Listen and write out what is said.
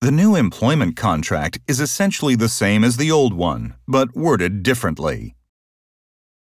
The new employment contract is essentially the same as the old one, but worded differently.